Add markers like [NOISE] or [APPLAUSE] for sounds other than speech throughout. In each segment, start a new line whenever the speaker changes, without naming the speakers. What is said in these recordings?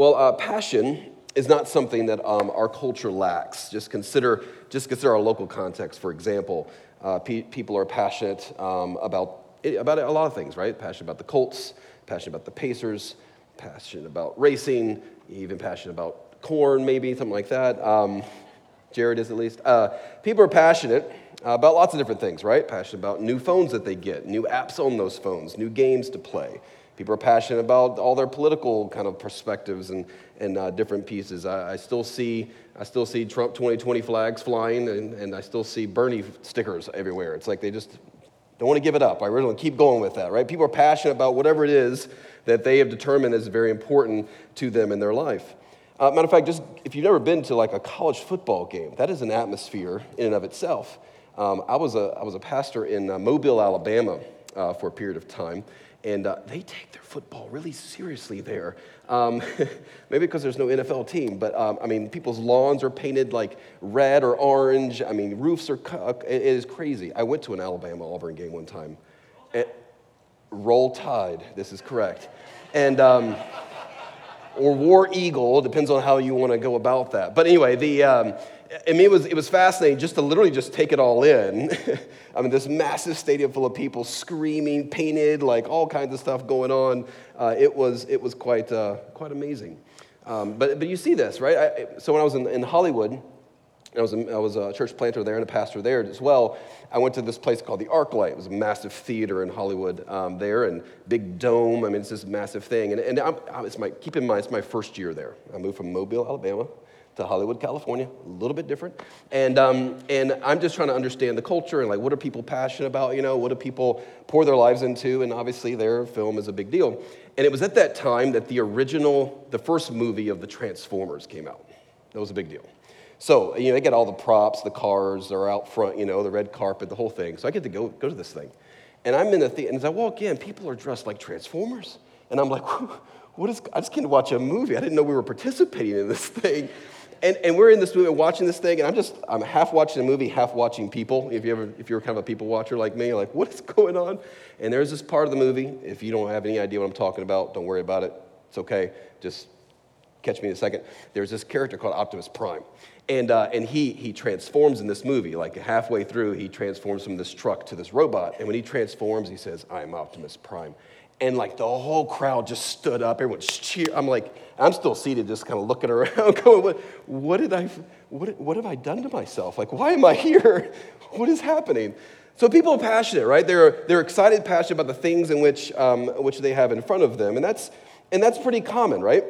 Well, uh, passion is not something that um, our culture lacks. Just consider, just consider our local context. For example, uh, pe- people are passionate um, about, about a lot of things, right? Passionate about the Colts, passionate about the Pacers, passionate about racing, even passionate about corn, maybe, something like that. Um, Jared is at least. Uh, people are passionate about lots of different things, right? Passionate about new phones that they get, new apps on those phones, new games to play. People are passionate about all their political kind of perspectives and, and uh, different pieces. I, I, still see, I still see Trump 2020 flags flying, and, and I still see Bernie stickers everywhere. It's like they just don't want to give it up. I really want to keep going with that, right? People are passionate about whatever it is that they have determined is very important to them in their life. Uh, matter of fact, just if you've never been to like a college football game, that is an atmosphere in and of itself. Um, I, was a, I was a pastor in uh, Mobile, Alabama uh, for a period of time, and uh, they take their football really seriously there. Um, [LAUGHS] maybe because there's no NFL team, but um, I mean, people's lawns are painted like red or orange. I mean, roofs are, it is crazy. I went to an Alabama Auburn game one time. It, roll Tide, this is correct. And, um, or War Eagle, depends on how you want to go about that. But anyway, the, um, I mean, it was, it was fascinating just to literally just take it all in. [LAUGHS] I mean, this massive stadium full of people screaming, painted, like all kinds of stuff going on. Uh, it was, it was quite, uh, quite amazing. Um, but, but you see this, right? I, so when I was in, in Hollywood, I was, a, I was a church planter there and a pastor there as well. I went to this place called the ArcLight. It was a massive theater in Hollywood um, there and big dome. I mean, it's this massive thing. And, and I'm, it's my, keep in mind, it's my first year there. I moved from Mobile, Alabama to Hollywood, California, a little bit different. And, um, and I'm just trying to understand the culture and like what are people passionate about, you know, what do people pour their lives into? And obviously their film is a big deal. And it was at that time that the original, the first movie of the Transformers came out. That was a big deal. So, you know, they get all the props, the cars are out front, you know, the red carpet, the whole thing. So I get to go, go to this thing. And I'm in the theater, and as I walk in, people are dressed like Transformers. And I'm like, [LAUGHS] what is, I just came to watch a movie. I didn't know we were participating in this [LAUGHS] thing and, and we're in this movie watching this thing, and I'm just, I'm half watching a movie, half watching people. If, you ever, if you're kind of a people watcher like me, like, what is [LAUGHS] going on? And there's this part of the movie. If you don't have any idea what I'm talking about, don't worry about it. It's okay. Just catch me in a second. There's this character called Optimus Prime. And, uh, and he, he transforms in this movie. Like halfway through, he transforms from this truck to this robot. And when he transforms, he says, I'm Optimus Prime. And like the whole crowd just stood up. Everyone's cheer. I'm like, I'm still seated, just kind of looking [LAUGHS] around, going, what, what did I, what, what have I done to myself? Like, why am I [LAUGHS] here? What is happening? So people are passionate, right? They're, they're excited, passionate about the things in which, um, which they have in front of them. And that's, and that's pretty common, right?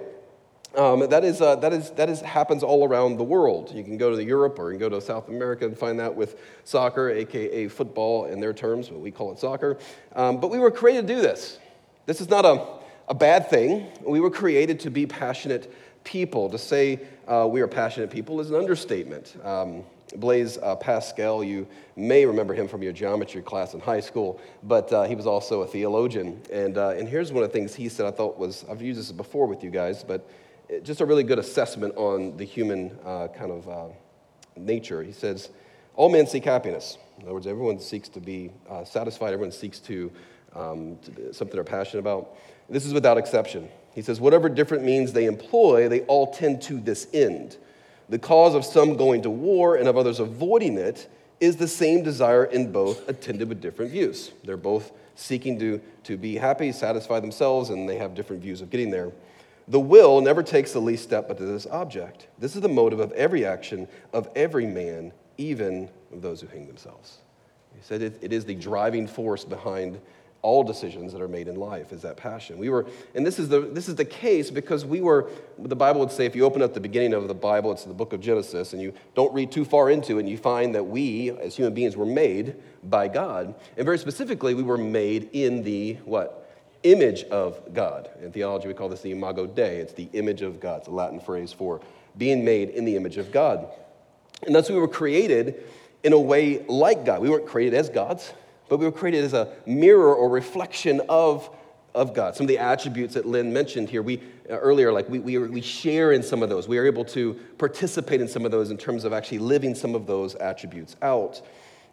Um, that, is, uh, that, is, that is, happens all around the world. You can go to Europe or you can go to South America and find that with soccer, aka football in their terms, but we call it soccer. Um, but we were created to do this. This is not a, a bad thing. We were created to be passionate people. To say uh, we are passionate people is an understatement. Um, Blaise uh, Pascal, you may remember him from your geometry class in high school, but uh, he was also a theologian. And, uh, and here's one of the things he said I thought was, I've used this before with you guys, but just a really good assessment on the human uh, kind of uh, nature. He says, All men seek happiness. In other words, everyone seeks to be uh, satisfied, everyone seeks to um, something they're passionate about. This is without exception. He says, whatever different means they employ, they all tend to this end. The cause of some going to war and of others avoiding it is the same desire in both, attended with different views. They're both seeking to, to be happy, satisfy themselves, and they have different views of getting there. The will never takes the least step but to this object. This is the motive of every action of every man, even of those who hang themselves. He said it, it is the driving force behind all decisions that are made in life is that passion. We were and this is the this is the case because we were the bible would say if you open up the beginning of the bible it's the book of genesis and you don't read too far into it and you find that we as human beings were made by god. And very specifically we were made in the what? Image of god. In theology we call this the imago dei. It's the image of god. It's a latin phrase for being made in the image of god. And thus we were created in a way like god. We weren't created as gods but we were created as a mirror or reflection of, of God. Some of the attributes that Lynn mentioned here, we uh, earlier, like we, we, we share in some of those. We are able to participate in some of those in terms of actually living some of those attributes out.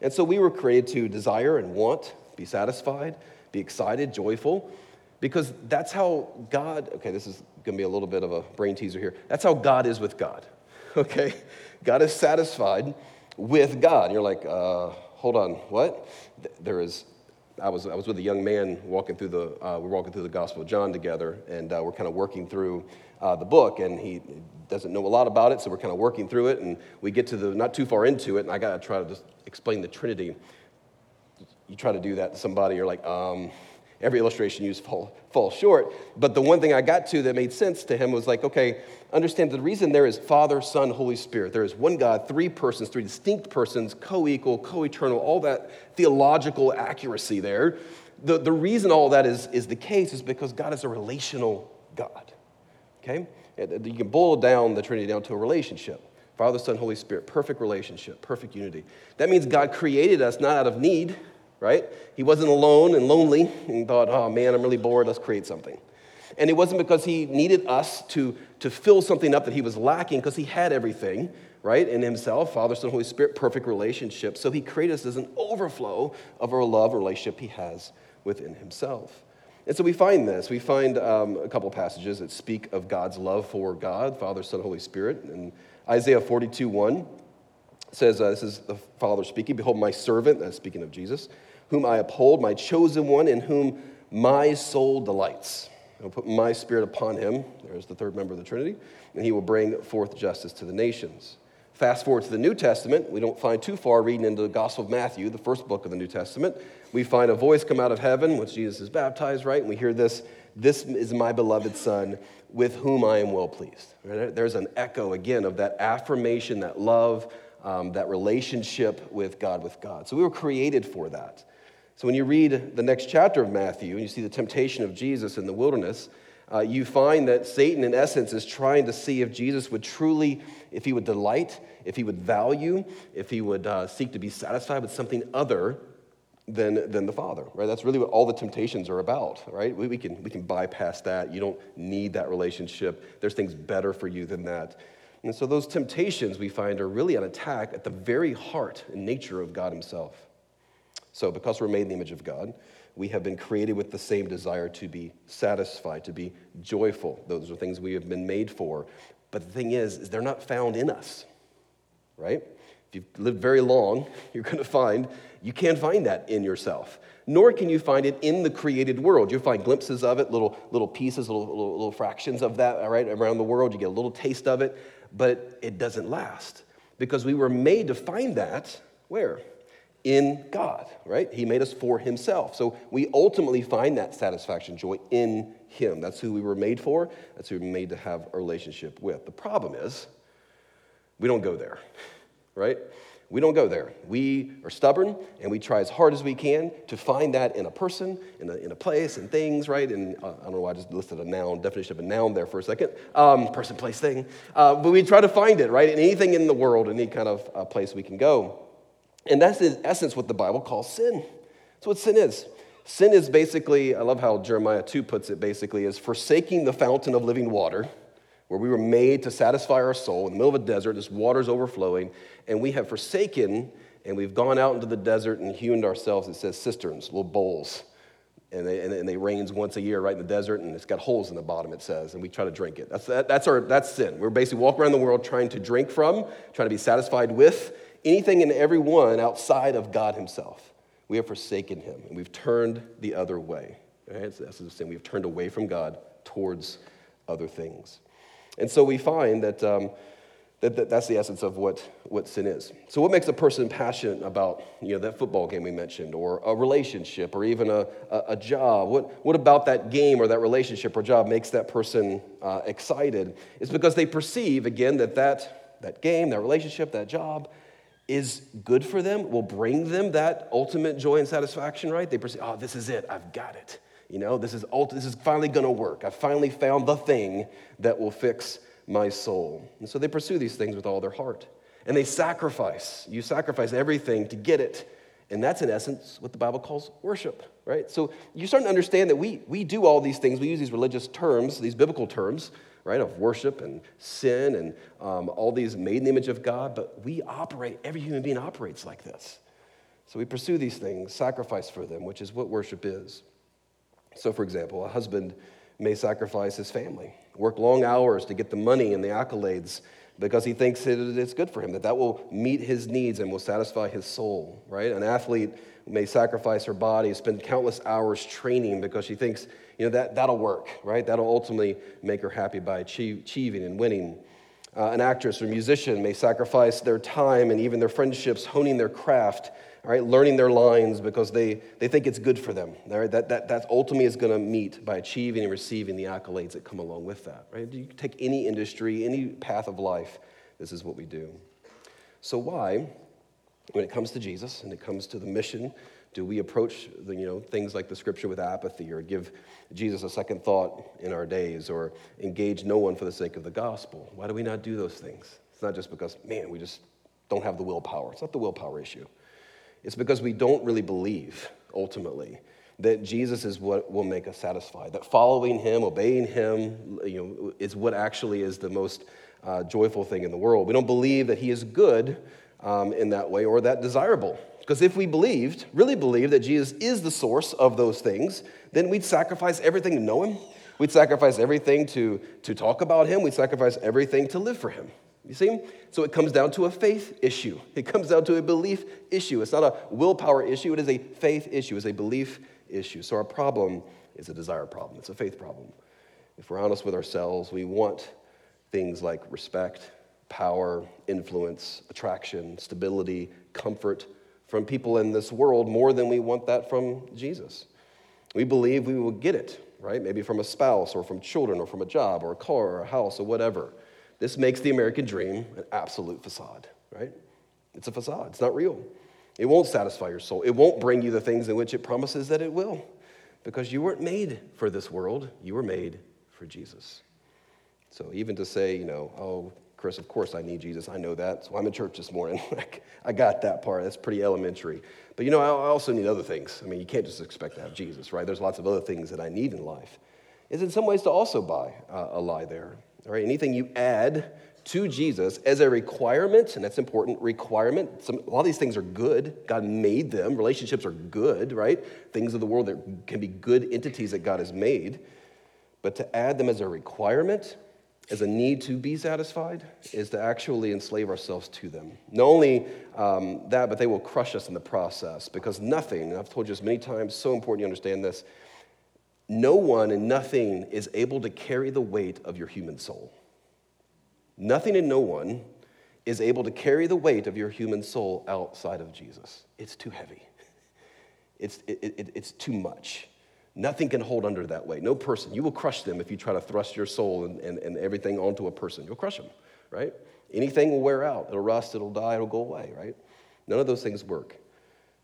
And so we were created to desire and want, be satisfied, be excited, joyful, because that's how God, okay, this is to be a little bit of a brain teaser here. That's how God is with God, [LAUGHS] okay? God is satisfied with God. You're like, uh, hold on, what? There is, I was, I was with a young man walking through the, uh, we're walking through the Gospel of John together, and uh, we're kind of working through uh, the book, and he doesn't know a lot about it, so we're kind of working through it, and we get to the, not too far into it, and I got to try to just explain the Trinity. You try to do that to somebody, you're like, um, every illustration used fall, short. But the one thing I got to that made sense to him was like, okay, understand the reason there is Father, Son, Holy Spirit. There is one God, three persons, three distinct persons, co equal, co eternal, all that theological accuracy there. The, the reason all that is, is the case is because God is a relational God. Okay? You can boil down the Trinity down to a relationship. Father, Son, Holy Spirit, perfect relationship, perfect unity. That means God created us not out of need, right? He wasn't alone and lonely and thought, oh man, I'm really bored, let's create something. And it wasn't because he needed us to, to fill something up that he was lacking, because he had everything, right, in himself Father, Son, Holy Spirit, perfect relationship. So he created us as an overflow of our love relationship he has within himself. And so we find this. We find um, a couple passages that speak of God's love for God, Father, Son, Holy Spirit. And Isaiah 42 1 says, uh, This is the Father speaking, Behold, my servant, that's speaking of Jesus, whom I uphold, my chosen one, in whom my soul delights. I'll put my spirit upon him. There's the third member of the Trinity. And he will bring forth justice to the nations. Fast forward to the New Testament. We don't find too far reading into the Gospel of Matthew, the first book of the New Testament. We find a voice come out of heaven, which Jesus is baptized, right? And we hear this This is my beloved Son, with whom I am well pleased. There's an echo again of that affirmation, that love, um, that relationship with God, with God. So we were created for that. So when you read the next chapter of Matthew and you see the temptation of Jesus in the wilderness, uh, you find that Satan, in essence, is trying to see if Jesus would truly, if he would delight, if he would value, if he would uh, seek to be satisfied with something other than, than the Father, right? That's really what all the temptations are about, right? We, we, can, we can bypass that. You don't need that relationship. There's things better for you than that. And so those temptations we find are really an attack at the very heart and nature of God Himself. So, because we're made in the image of God, we have been created with the same desire to be satisfied, to be joyful. Those are things we have been made for. But the thing is, is they're not found in us, right? If you've lived very long, [LAUGHS] you're going to find you can't find that in yourself. Nor can you find it in the created world. You'll find glimpses of it, little, little pieces, little, little, little fractions of that, all right, around the world. You get a little taste of it, but it doesn't last. Because we were made to find that where? In God, right? He made us for Himself. So we ultimately find that satisfaction, joy in Him. That's who we were made for. That's who we were made to have a relationship with. The problem is, we don't go there, right? We don't go there. We are stubborn and we try as hard as we can to find that in a person, in a, in a place, in things, right? And uh, I don't know why I just listed a noun, definition of a noun there for a second. Um, person, place, thing. Uh, but we try to find it, right? In anything in the world, any kind of uh, place we can go. And that's in essence what the Bible calls sin. That's what sin is. Sin is basically, I love how Jeremiah 2 puts it basically, is forsaking the fountain of living water, where we were made to satisfy our soul in the middle of a desert, this water's overflowing, and we have forsaken and we've gone out into the desert and hewn ourselves, it says cisterns, little bowls. And they, and they rains once a year right in the desert, and it's got holes in the bottom, it says, and we try to drink it. That's, that, that's, our, that's sin. We're basically walking around the world trying to drink from, trying to be satisfied with, anything and everyone outside of God Himself. We have forsaken Him and we've turned the other way. Right? So that's the sin. We've turned away from God towards other things. And so we find that, um, that, that, that's the essence of what, what sin is. So, what makes a person passionate about you know, that football game we mentioned, or a relationship, or even a, a, a job? What, what about that game or that relationship or job makes that person uh, excited? It's because they perceive, again, that, that that game, that relationship, that job is good for them, will bring them that ultimate joy and satisfaction, right? They perceive, oh, this is it, I've got it. You know, this is, ult- this is finally gonna work. I finally found the thing that will fix my soul. And so they pursue these things with all their heart. And they sacrifice. You sacrifice everything to get it. And that's in essence what the Bible calls worship, right? So you're starting to understand that we, we do all these things. We use these religious terms, these biblical terms, right, of worship and sin and um, all these made in the image of God, but we operate, every human being operates like this. So we pursue these things, sacrifice for them, which is what worship is. So, for example, a husband may sacrifice his family work long hours to get the money and the accolades because he thinks it's good for him, that that will meet his needs and will satisfy his soul, right? An athlete may sacrifice her body, spend countless hours training because she thinks, you know, that, that'll work, right? That'll ultimately make her happy by achieve, achieving and winning. Uh, an actress or musician may sacrifice their time and even their friendships honing their craft right, learning their lines because they, they think it's good for them. Right, that, that, that ultimately is going to meet by achieving and receiving the accolades that come along with that. Right? You take any industry, any path of life, this is what we do. So why, when it comes to Jesus and it comes to the mission, do we approach the, you know, things like the scripture with apathy or give Jesus a second thought in our days or engage no one for the sake of the gospel? Why do we not do those things? It's not just because, man, we just don't have the willpower. It's not the willpower issue. It's because we don't really believe, ultimately, that Jesus is what will make us satisfied, that following him, obeying him, you know, is what actually is the most uh, joyful thing in the world. We don't believe that he is good um, in that way or that desirable. Because if we believed, really believed that Jesus is the source of those things, then we'd sacrifice everything to know him. We'd sacrifice everything to, to talk about him. We'd sacrifice everything to live for him. You see? So it comes down to a faith issue. It comes down to a belief issue. It's not a willpower issue, it is a faith issue, it's a belief issue. So our problem is a desire problem, it's a faith problem. If we're honest with ourselves, we want things like respect, power, influence, attraction, stability, comfort from people in this world more than we want that from Jesus. We believe we will get it, right? Maybe from a spouse or from children or from a job or a car or a house or whatever. This makes the American dream an absolute facade, right? It's a facade, it's not real. It won't satisfy your soul. It won't bring you the things in which it promises that it will because you weren't made for this world, you were made for Jesus. So even to say, you know, oh, Chris, of course I need Jesus. I know that. So I'm in church this morning. [LAUGHS] I got that part. That's pretty elementary. But you know, I also need other things. I mean, you can't just expect to have Jesus, right? There's lots of other things that I need in life. Is in some ways to also buy a lie there. All right, anything you add to Jesus as a requirement, and that's important, requirement. Some, a lot of these things are good. God made them. Relationships are good, right? Things of the world that can be good entities that God has made. But to add them as a requirement, as a need to be satisfied, is to actually enslave ourselves to them. Not only um, that, but they will crush us in the process because nothing, I've told you this many times, so important you understand this, no one and nothing is able to carry the weight of your human soul. Nothing and no one is able to carry the weight of your human soul outside of Jesus. It's too heavy, [LAUGHS] it's, it, it, it's too much. Nothing can hold under that weight. No person. You will crush them if you try to thrust your soul and, and, and everything onto a person. You'll crush them, right? Anything will wear out. It'll rust, it'll die, it'll go away, right? None of those things work.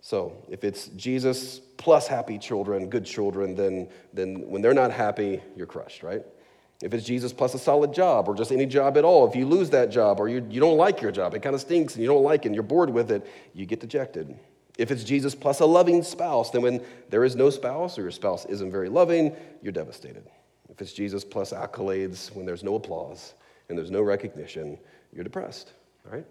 So if it's Jesus plus happy children, good children, then, then when they're not happy, you're crushed, right? If it's Jesus plus a solid job or just any job at all, if you lose that job or you, you don't like your job, it kind of stinks and you don't like it and you're bored with it, you get dejected. If it's Jesus plus a loving spouse, then when there is no spouse or your spouse isn't very loving, you're devastated. If it's Jesus plus accolades, when there's no applause and there's no recognition, you're depressed, right?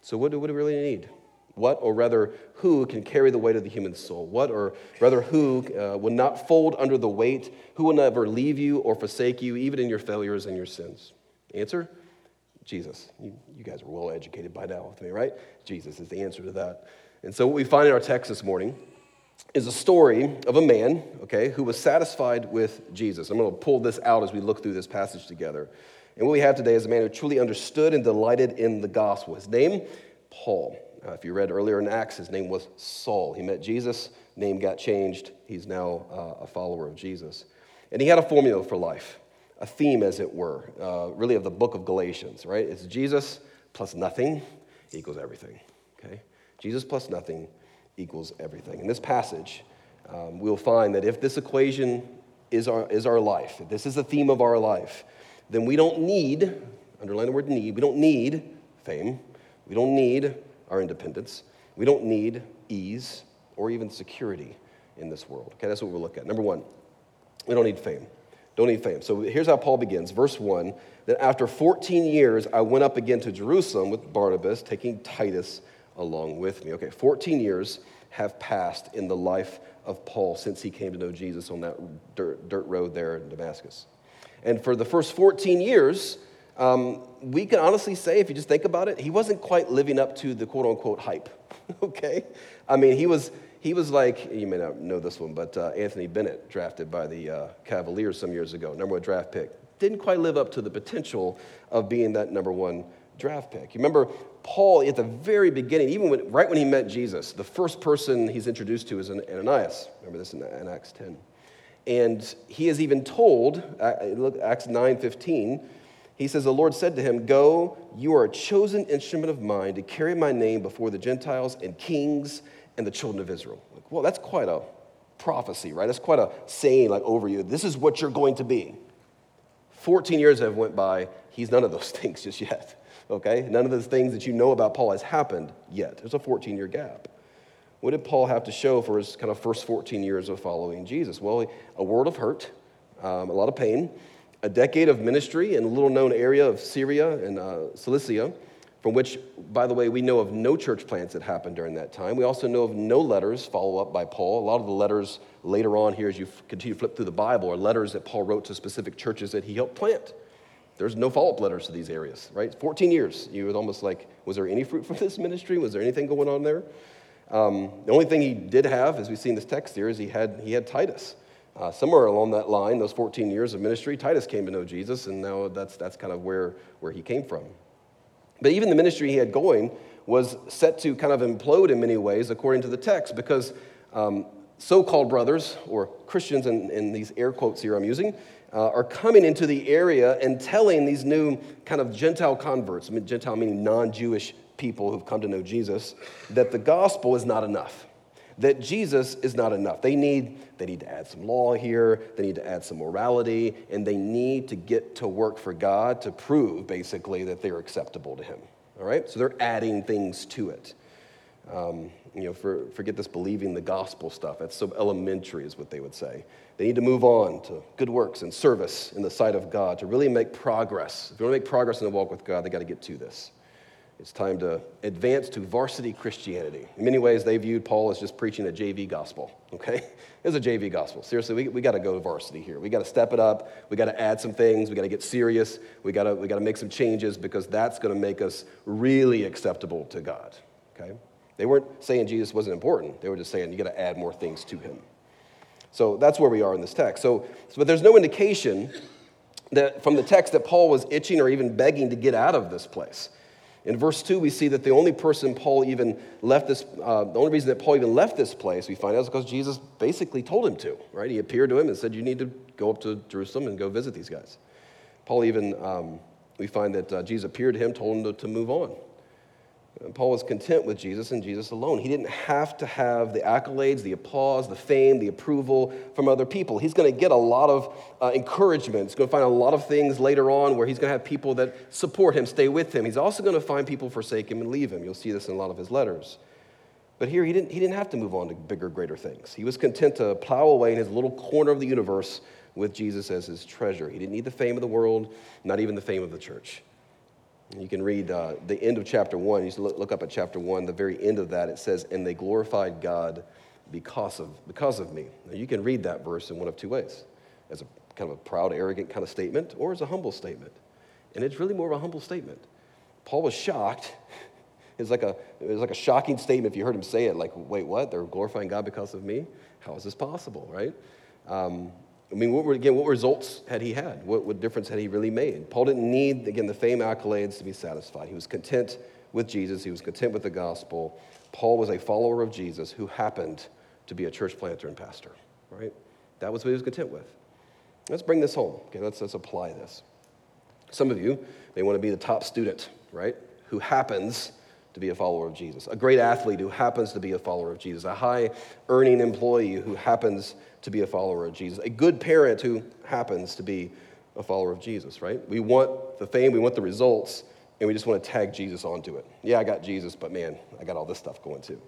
So what do, what do we really need? What, or rather, who can carry the weight of the human soul? What, or rather, who uh, will not fold under the weight? Who will never leave you or forsake you, even in your failures and your sins? Answer Jesus. You, you guys are well educated by now with me, right? Jesus is the answer to that. And so, what we find in our text this morning is a story of a man, okay, who was satisfied with Jesus. I'm going to pull this out as we look through this passage together. And what we have today is a man who truly understood and delighted in the gospel. His name, Paul. Uh, if you read earlier in Acts, his name was Saul. He met Jesus, name got changed. He's now uh, a follower of Jesus. And he had a formula for life, a theme, as it were, uh, really of the book of Galatians, right? It's Jesus plus nothing equals everything, okay? Jesus plus nothing equals everything. In this passage, um, we'll find that if this equation is our, is our life, if this is the theme of our life, then we don't need, underline the word need, we don't need fame, we don't need our independence. We don't need ease or even security in this world. Okay, that's what we'll look at. Number one, we don't need fame. Don't need fame. So here's how Paul begins. Verse 1 that after 14 years, I went up again to Jerusalem with Barnabas, taking Titus along with me. Okay, 14 years have passed in the life of Paul since he came to know Jesus on that dirt, dirt road there in Damascus. And for the first 14 years, um, we can honestly say, if you just think about it, he wasn't quite living up to the quote unquote hype. [LAUGHS] okay? I mean, he was, he was like, you may not know this one, but uh, Anthony Bennett, drafted by the uh, Cavaliers some years ago, number one draft pick, didn't quite live up to the potential of being that number one draft pick. You remember Paul at the very beginning, even when, right when he met Jesus, the first person he's introduced to is Ananias. Remember this in, in Acts 10. And he is even told, look, Acts 9 15, he says, The Lord said to him, Go, you are a chosen instrument of mine to carry my name before the Gentiles and kings and the children of Israel. Like, well, that's quite a prophecy, right? That's quite a saying like over you. This is what you're going to be. 14 years have went by. He's none of those [LAUGHS] things just yet. Okay? None of those things that you know about Paul has happened yet. There's a 14 year gap. What did Paul have to show for his kind of first 14 years of following Jesus? Well, a world of hurt, um, a lot of pain, a decade of ministry in a little known area of Syria and uh, Cilicia, from which, by the way, we know of no church plants that happened during that time. We also know of no letters follow up by Paul. A lot of the letters later on here, as you continue to flip through the Bible, are letters that Paul wrote to specific churches that he helped plant. There's no follow up letters to these areas, right? 14 years. You was almost like, was there any fruit from [LAUGHS] this ministry? Was there anything going on there? Um, the only thing he did have, as we see in this text here, is he had, he had Titus. Uh, somewhere along that line, those 14 years of ministry, Titus came to know Jesus, and now that's, that's kind of where, where he came from. But even the ministry he had going was set to kind of implode in many ways, according to the text, because um, so called brothers, or Christians in, in, these air quotes here I'm using, uh, are coming into the area and telling these new kind of Gentile converts, I mean, Gentile meaning non Jewish people who've come to know Jesus, that the gospel is not enough that Jesus is not enough. They need, they need to add some law here, they need to add some morality, and they need to get to work for God to prove, basically, that they're acceptable to Him. All right? So they're adding things to it. Um, you know, for, forget this believing the gospel stuff. That's so elementary, is what they would say. They need to move on to good works and service in the sight of God to really make progress. If you want to make progress in the walk with God, they got to get to this. It's time to advance to varsity Christianity. In many ways, they viewed Paul as just preaching a JV gospel, [LAUGHS] okay? It's a JV gospel. Seriously, we, we got to go to varsity here. We got to step it up. We got to add some things. We got to get serious. We got to we got to make some changes because that's going to make us really acceptable to God, okay? They weren't saying Jesus wasn't important. They were just saying you got to add more things to him. So that's where we are in this text. So, but there's no indication that from the text that Paul was itching or even begging to get out of this place. In verse 2, we see that the only person Paul even left this, uh, the only reason that Paul even left this place, we find out, is because Jesus basically told him to, right? He appeared to him and said, You need to go up to Jerusalem and go visit these guys. Paul even, um, we find that uh, Jesus appeared to him, told him to, to move on. Paul was content with Jesus and Jesus alone. He didn't have to have the accolades, the applause, the fame, the approval from other people. He's going to get a lot of uh, encouragement. He's going to find a lot of things later on where he's going to have people that support him, stay with him. He's also going to find people forsake him and leave him. You'll see this in a lot of his letters. But here, he didn't, he didn't have to move on to bigger, greater things. He was content to plow away in his little corner of the universe with Jesus as his treasure. He didn't need the fame of the world, not even the fame of the church. You can read uh, the end of chapter one. You look, look up at chapter one, the very end of that, it says, And they glorified God because of, because of me. Now, you can read that verse in one of two ways as a kind of a proud, arrogant kind of statement, or as a humble statement. And it's really more of a humble statement. Paul was shocked. [LAUGHS] It's like a, it was like a shocking statement if you heard him say it, like, wait, what? They're glorifying God because of me? How is this possible, right? Um, I mean, what were, again, what results had he had? What, what difference had he really made? Paul didn't need, again, the fame accolades to be satisfied. He was content with Jesus, he was content with the gospel. Paul was a follower of Jesus who happened to be a church planter and pastor, right? That was what he was content with. Let's bring this home. Okay, let's, let's apply this. Some of you may want to be the top student, right? Who happens to be a follower of Jesus, a great athlete who happens to be a follower of Jesus, a high earning employee who happens to be a follower of Jesus, a good parent who happens to be a follower of Jesus, right? We want the fame, we want the results, and we just want to tag Jesus onto it. Yeah, I got Jesus, but man, I got all this stuff going too.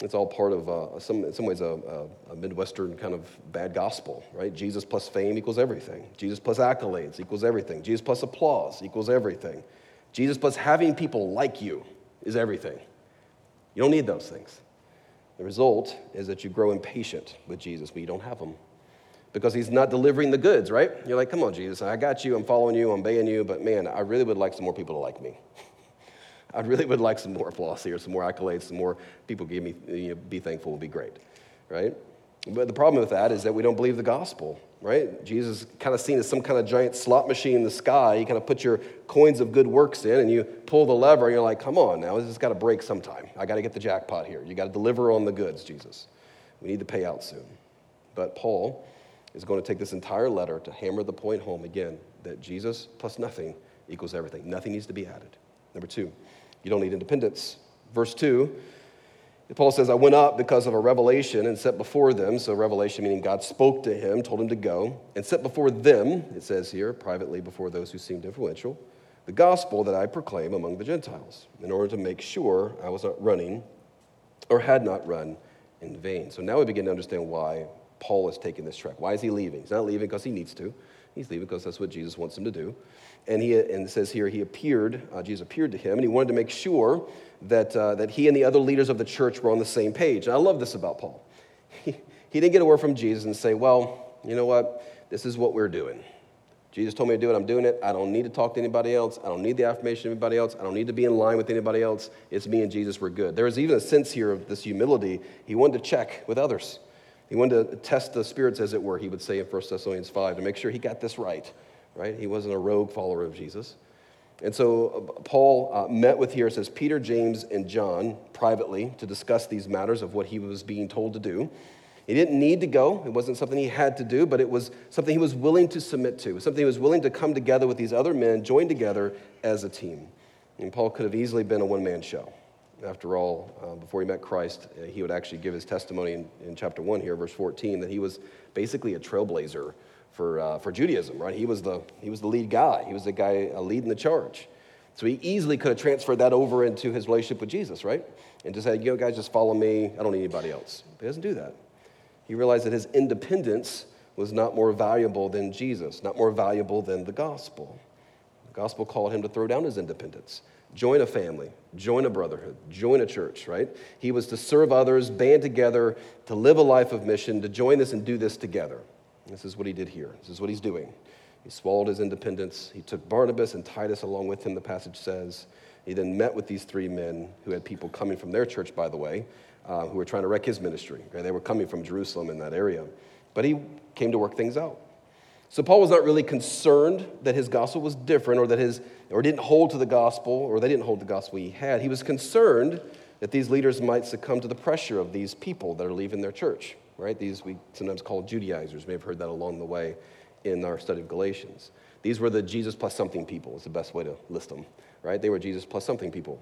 It's all part of, uh, some, in some ways, a, a, a, Midwestern kind of bad gospel, right? Jesus plus fame equals everything. Jesus plus accolades equals everything. Jesus plus applause equals everything. Jesus plus having people like you is everything. You don't need those things. The result is that you grow impatient with Jesus, but you don't have him. because he's not delivering the goods, right? You're like, come on, Jesus, I got you, I'm following you, I'm obeying you, but man, I really would like some more people to like me. [LAUGHS] I really would like some more applause here, some more accolades, some more people give me, you know, be thankful would be great, right? But the problem with that is that we don't believe the gospel, right? Jesus kind of seen as some kind of giant slot machine in the sky. You kind of put your coins of good works in and you pull the lever and you're like, come on now, this has got to break sometime. I got to get the jackpot here. You got to deliver on the goods, Jesus. We need the payout soon. But Paul is going to take this entire letter to hammer the point home again that Jesus plus nothing equals everything. Nothing needs to be added. Number two, you don't need independence. Verse 2, Paul says, I went up because of a revelation and set before them. So, revelation meaning God spoke to him, told him to go, and set before them, it says here, privately before those who seemed influential, the gospel that I proclaim among the Gentiles, in order to make sure I was not running or had not run in vain. So now we begin to understand why Paul is taking this trek. Why is he leaving? He's not leaving because he needs to. He's leaving because that's what Jesus wants him to do. And, he, and it says here, he appeared, uh, Jesus appeared to him, and he wanted to make sure that, uh, that he and the other leaders of the church were on the same page. And I love this about Paul. [LAUGHS] He, he didn't get a word from Jesus and say, well, you know what? This is what we're doing. Jesus told me to do it, I'm doing it. I don't need to talk to anybody else. I don't need the affirmation of anybody else. I don't need to be in line with anybody else. It's me and Jesus, we're good. There is even a sense here of this humility. He wanted to check with others. He wanted to test the spirits, as it were, he would say in 1 Thessalonians 5, to make sure he got this right, right? He wasn't a rogue follower of Jesus. And so uh, Paul uh, met with here, says Peter, James, and John privately to discuss these matters of what he was being told to do. He didn't need to go. It wasn't something he had to do, but it was something he was willing to submit to, something he was willing to come together with these other men, join together as a team. And Paul could have easily been a one man show. After all, uh, before he met Christ, uh, he would actually give his testimony in, in, chapter 1 here, verse 14, that he was basically a trailblazer for, uh, for Judaism, right? He was, the, he was the lead guy, he was the guy uh, leading the charge. So he easily could have transferred that over into his relationship with Jesus, right? And just said, you guys, just follow me. I don't need anybody else. But he doesn't do that. He realized that his independence was not more valuable than Jesus, not more valuable than the gospel. The gospel called him to throw down his independence join a family, join a brotherhood, join a church, right? He was to serve others, band together, to live a life of mission, to join this and do this together. This is what he did here. This is what he's doing. He swallowed his independence. He took Barnabas and Titus along with him, the passage says. He then met with these three men who had people coming from their church, by the way, uh, who were trying to wreck his ministry. They were coming from Jerusalem in that area. But he came to work things out. So Paul was not really concerned that his gospel was different or that his or didn't hold to the gospel or they didn't hold the gospel he had. He was concerned that these leaders might succumb to the pressure of these people that are leaving their church, right? These we sometimes call Judaizers. You may have heard that along the way in our study of Galatians. These were the Jesus plus something people, is the best way to list them, right? They were Jesus plus something people.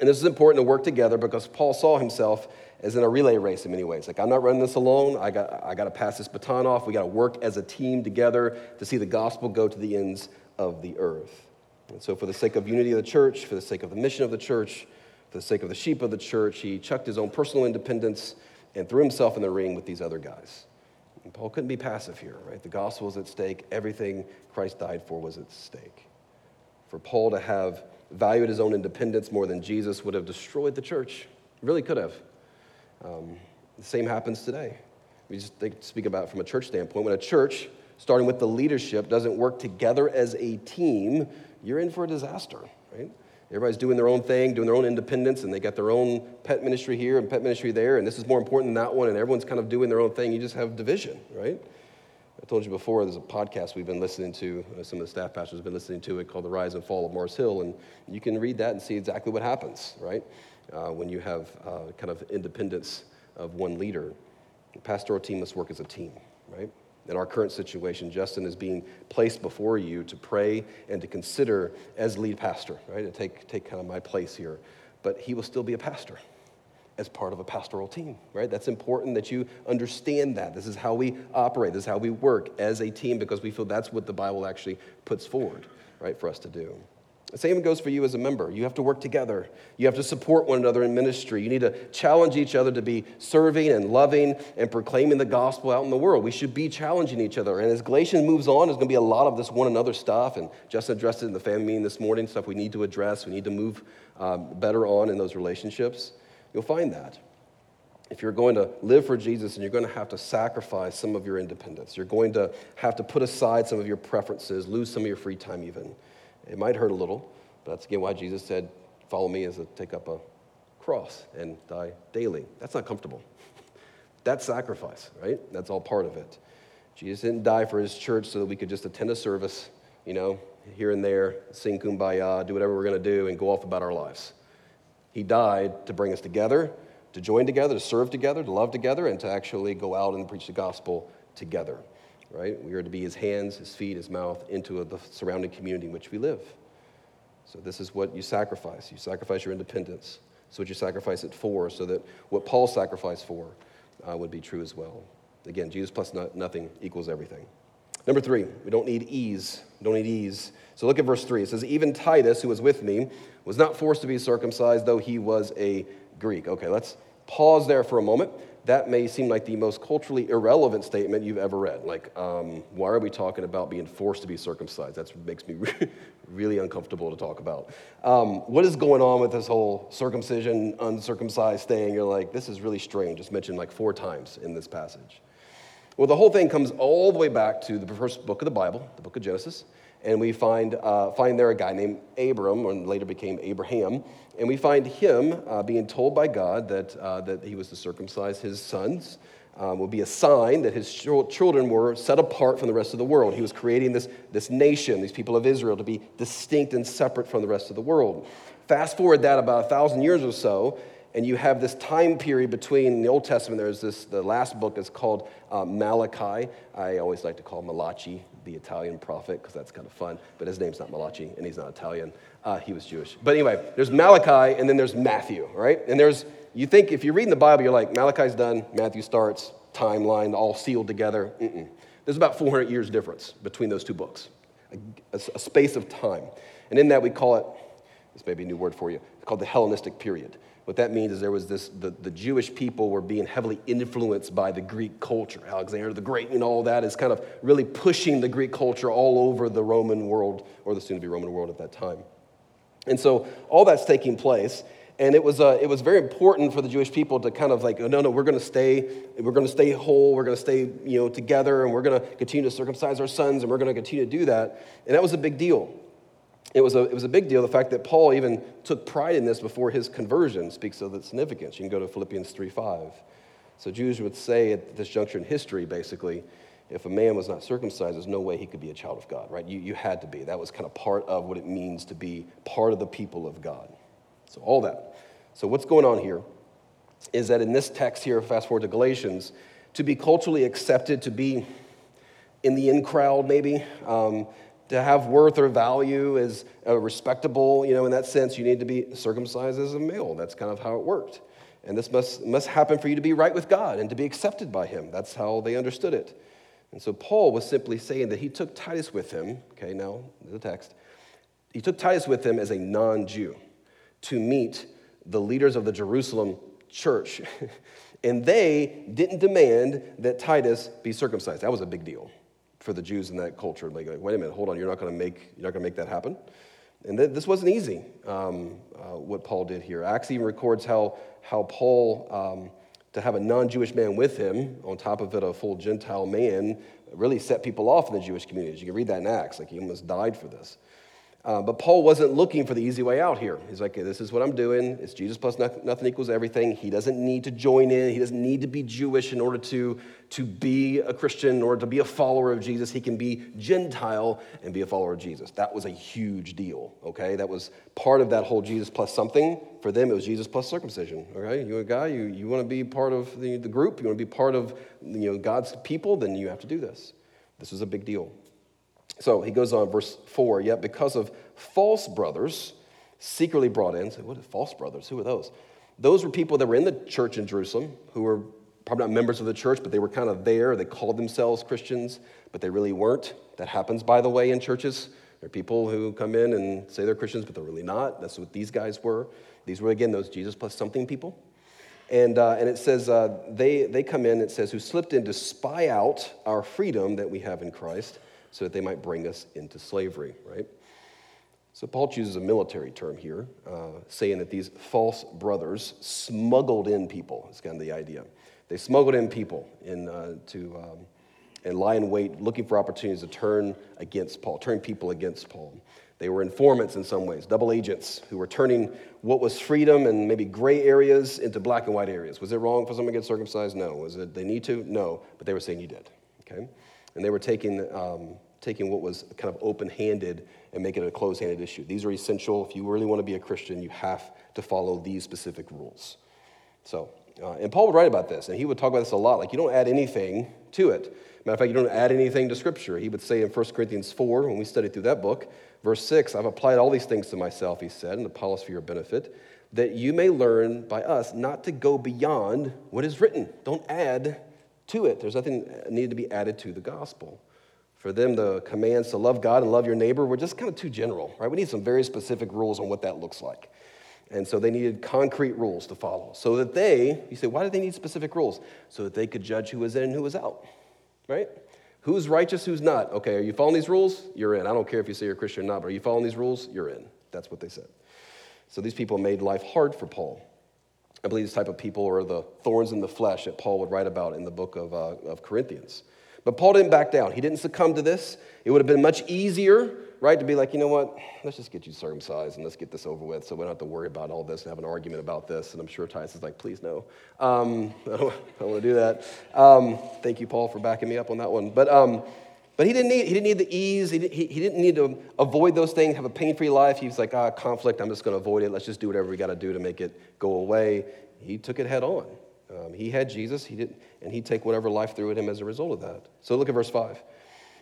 And this is important to work together because Paul saw himself as in a relay race in many ways. Like, I'm not running this alone. I got, I got to pass this baton off. We got to work as a team together to see the gospel go to the ends of the earth. And so, for the sake of unity of the church, for the sake of the mission of the church, for the sake of the sheep of the church, he chucked his own personal independence and threw himself in the ring with these other guys. And Paul couldn't be passive here, right? The gospel was at stake. Everything Christ died for was at stake. For Paul to have valued his own independence more than Jesus would have destroyed the church. really could have. Um, the same happens today. We just speak about from a church standpoint. When a church, starting with the leadership, doesn't work together as a team, you're in for a disaster, right? Everybody's doing their own thing, doing their own independence, and they got their own pet ministry here and pet ministry there, and this is more important than that one, and everyone's kind of doing their own thing. You just have division, right? I told you before, there's a podcast we've been listening to, uh, some of the staff pastors have been listening to it called The Rise and Fall of Mars Hill, and you can read that and see exactly what happens, right? Uh, when you have uh, kind of independence of one leader. The pastoral team must work as a team, right? In our current situation, Justin is being placed before you to pray and to consider as lead pastor, right? To take, take kind of my place here. But he will still be a pastor as part of a pastoral team, right? That's important that you understand that. This is how we operate, this is how we work as a team because we feel that's what the Bible actually puts forward, right, for us to do. The same goes for you as a member. You have to work together. You have to support one another in ministry. You need to challenge each other to be serving and loving and proclaiming the gospel out in the world. We should be challenging each other. And as Galatians moves on, there's going to be a lot of this one another stuff. And Justin addressed it in the family meeting this morning stuff we need to address. We need to move um, better on in those relationships. You'll find that. if you're going to live for Jesus and you're going to have to sacrifice some of your independence, you're going to have to put aside some of your preferences, lose some of your free time even. It might hurt a little, but that's again why Jesus said, Follow me as to take up a cross and die daily. That's not comfortable. [LAUGHS] That's sacrifice, right? That's all part of it. Jesus didn't die for his church so that we could just attend a service, you know, here and there, sing kumbaya, do whatever we're going to do, and go off about our lives. He died to bring us together to join together, to serve together, to love together, and to actually go out and preach the gospel together, right? We are to be his hands, his feet, his mouth into the surrounding community in which we live. So, this is what you sacrifice. You sacrifice your independence. So, what you sacrifice it for, so that what Paul sacrificed for uh, would be true as well. Again, Jesus plus not, nothing equals everything. Number three, we don't need ease. We don't need ease. So look at verse three. It says, Even Titus, who was with me, was not forced to be circumcised, though he was a Greek. Okay, let's pause there for a moment. That may seem like the most culturally irrelevant statement you've ever read. Like, um, why are we talking about being forced to be circumcised? That makes me [LAUGHS] really uncomfortable to talk about. Um, what is going on with this whole circumcision, uncircumcised thing? You're like, this is really strange. It's mentioned like four times in this passage. Well, the whole thing comes all the way back to the first book of the Bible, the book of Genesis and we find, uh, find there a guy named Abram, and later became Abraham, and we find him uh, being told by God that, uh, that he was to circumcise his sons. Um, will be a sign that his children were set apart from the rest of the world. He was creating this, this nation, these people of Israel, to be distinct and separate from the rest of the world. Fast forward that about a thousand years or so, and you have this time period between the Old Testament. There's this, the last book is called uh, Malachi. I always like to call Malachi the Italian prophet because that's kind of fun, but his name's not Malachi and he's not Italian. Uh, he was Jewish. But anyway, there's Malachi and then there's Matthew, right? And there's, you think if you're reading the Bible, you're like, Malachi's done, Matthew starts, timeline, all sealed together. Mm-mm. There's about 400 years difference between those two books, a, a, a space of time. And in that, we call it, this may be a new word for you, it's called the Hellenistic period. What that means is there was this, the, the Jewish people were being heavily influenced by the Greek culture. Alexander the Great and all that is kind of really pushing the Greek culture all over the Roman world, or the soon to be Roman world at that time. And so all that's taking place. And it was, uh, it was very important for the Jewish people to kind of like, no, no, we're going to stay, we're going to stay whole, we're going to stay, you know, together, and we're going to continue to circumcise our sons, and we're going to continue to do that. And that was a big deal it was, a, it was a big deal. The fact that Paul even took pride in this before his conversion speaks of its significance. You can go to Philippians 3 5. So Jews would say at this juncture in history, basically, if a man was not circumcised, there's no way he could be a child of God, right? You, you had to be. That was kind of part of what it means to be part of the people of God. So, all that. So, what's going on here is that in this text here, fast forward to Galatians, to be culturally accepted, to be in the in crowd, maybe, um, to have worth or value as a uh, respectable, you know, in that sense, you need to be circumcised as a male. That's kind of how it worked. And this must, must happen for you to be right with God and to be accepted by Him. That's how they understood it. And so Paul was simply saying that he took Titus with him, okay, now the text. He took Titus with him as a non Jew to meet the leaders of the Jerusalem church. [LAUGHS] and they didn't demand that Titus be circumcised. That was a big deal for the Jews in that culture. Like, wait a minute, hold on, you're not going to make you're not going to make that happen. And th- this wasn't easy. Um, uh, what Paul did here. Acts even records how how Paul um, to have a non-Jewish man with him on top of it a full Gentile man really set people off in the Jewish communities. You can read that in Acts. Like he almost died for this. Uh, but Paul wasn't looking for the easy way out here. He's like, this is what I'm doing. It's Jesus plus nothing, equals everything. He doesn't need to join in. He doesn't need to be Jewish in order to, to be a Christian or to be a follower of Jesus. He can be Gentile and be a follower of Jesus. That was a huge deal, okay? That was part of that whole Jesus plus something. For them, it was Jesus plus circumcision, okay? You're a guy, you, you want to be part of the, the group, you want to be part of you know, God's people, then you have to do this. This was a big deal. So he goes on, verse 4 Yet because of false brothers secretly brought in, so what are false brothers? Who are those? Those were people that were in the church in Jerusalem who were probably not members of the church, but they were kind of there. They called themselves Christians, but they really weren't. That happens, by the way, in churches. There are people who come in and say they're Christians, but they're really not. That's what these guys were. These were, again, those Jesus plus something people. And, uh, and it says uh, they, they come in, it says, who slipped in to spy out our freedom that we have in Christ so that they might bring us into slavery, right? So Paul chooses a military term here, uh, saying that these false brothers smuggled in people. Is kind of the idea. They smuggled in people in, uh, to um, and lie in wait, looking for opportunities to turn against Paul, turn people against Paul. They were informants in some ways, double agents who were turning what was freedom and maybe gray areas into black and white areas. Was it wrong for someone to get circumcised? No. Was it they need to? No. But they were saying you did. Okay, and they were taking um, taking what was kind of open handed and making it a closed handed issue. These are essential. If you really want to be a Christian, you have to follow these specific rules. So, uh, and Paul would write about this, and he would talk about this a lot. Like, you don't add anything to it. Matter of fact, you don't add anything to Scripture. He would say in 1 Corinthians 4, when we studied through that book, verse 6, I've applied all these things to myself, he said, and Apollos for your benefit, that you may learn by us not to go beyond what is written. Don't add to it. There's nothing needed to be added to the gospel. For them, the commands to love God and love your neighbor were just kind of too general, right? We need some very specific rules on what that looks like. And so they needed concrete rules to follow so that they, you say, why did they need specific rules? So that they could judge who was in and who was out, right? Who's righteous, who's not? Okay, are you following these rules? You're in. I don't care if you say you're Christian or not, but are you following these rules? You're in. That's what they said. So these people made life hard for Paul. I believe this type of people are the thorns in the flesh that Paul would write about in the book of, uh, of Corinthians. But Paul didn't back down. He didn't succumb to this. It would have been much easier, right, to be like, you know what, let's just get you circumcised and let's get this over with so we don't have to worry about all this and have an argument about this. And I'm sure Titus is like, please no. Um, [LAUGHS] I, don't, don't, want to do that. Um, thank you, Paul, for backing me up on that one. But, um, but he, didn't need, he didn't need the ease. He, he, he didn't need to avoid those things, have a pain free life. He was like, ah, conflict, I'm just going to avoid it. Let's just do whatever we got to do to make it go away. He took it head on. Um, he had Jesus, he didn't, and he'd take whatever life threw at him as a result of that. So look at verse 5.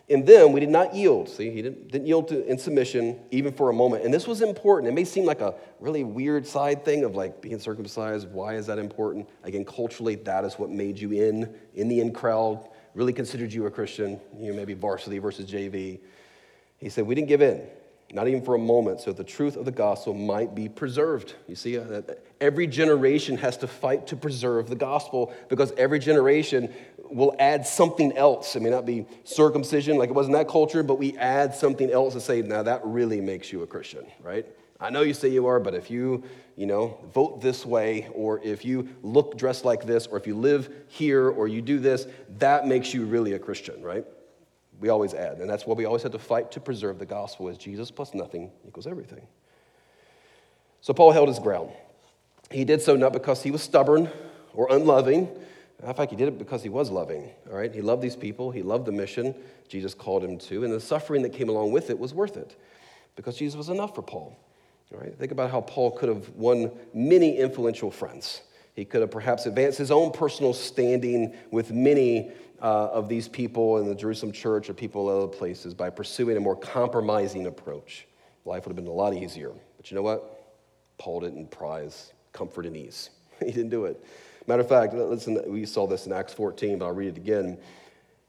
In them, we did not yield. See, he didn't, didn't yield to, in submission even for a moment. And this was important. It may seem like a really weird side thing of like being circumcised. Why is that important? Again, culturally, that is what made you in, in the in crowd, really considered you a Christian, you know, maybe varsity versus JV. He said, We didn't give in not even for a moment, so the truth of the gospel might be preserved. You see, uh, every generation has to fight to preserve the gospel because every generation will add something else. It may not be circumcision like it was in that culture, but we add something else to say, now that really makes you a Christian, right? I know you say you are, but if you, you know, vote this way, or if you look dressed like this, or if you live here, or you do this, that makes you really a Christian, right? we always add. And that's why we always have to fight to preserve the gospel as Jesus plus nothing equals everything. So Paul held his ground. He did so not because he was stubborn or unloving. In fact, he did it because he was loving. All right, he loved these people. He loved the mission Jesus called him to, and the suffering that came along with it was worth it, because Jesus was enough for Paul. Right, think about how Paul could have won many influential friends. He could have perhaps advanced his own personal standing with many uh, of these people in the Jerusalem church or people in other places by pursuing a more compromising approach. Life would have been a lot easier. But you know what? Paul didn't prize comfort and ease. [LAUGHS] he didn't do it. Matter of fact, listen, we saw this in Acts 14, but I'll read it again.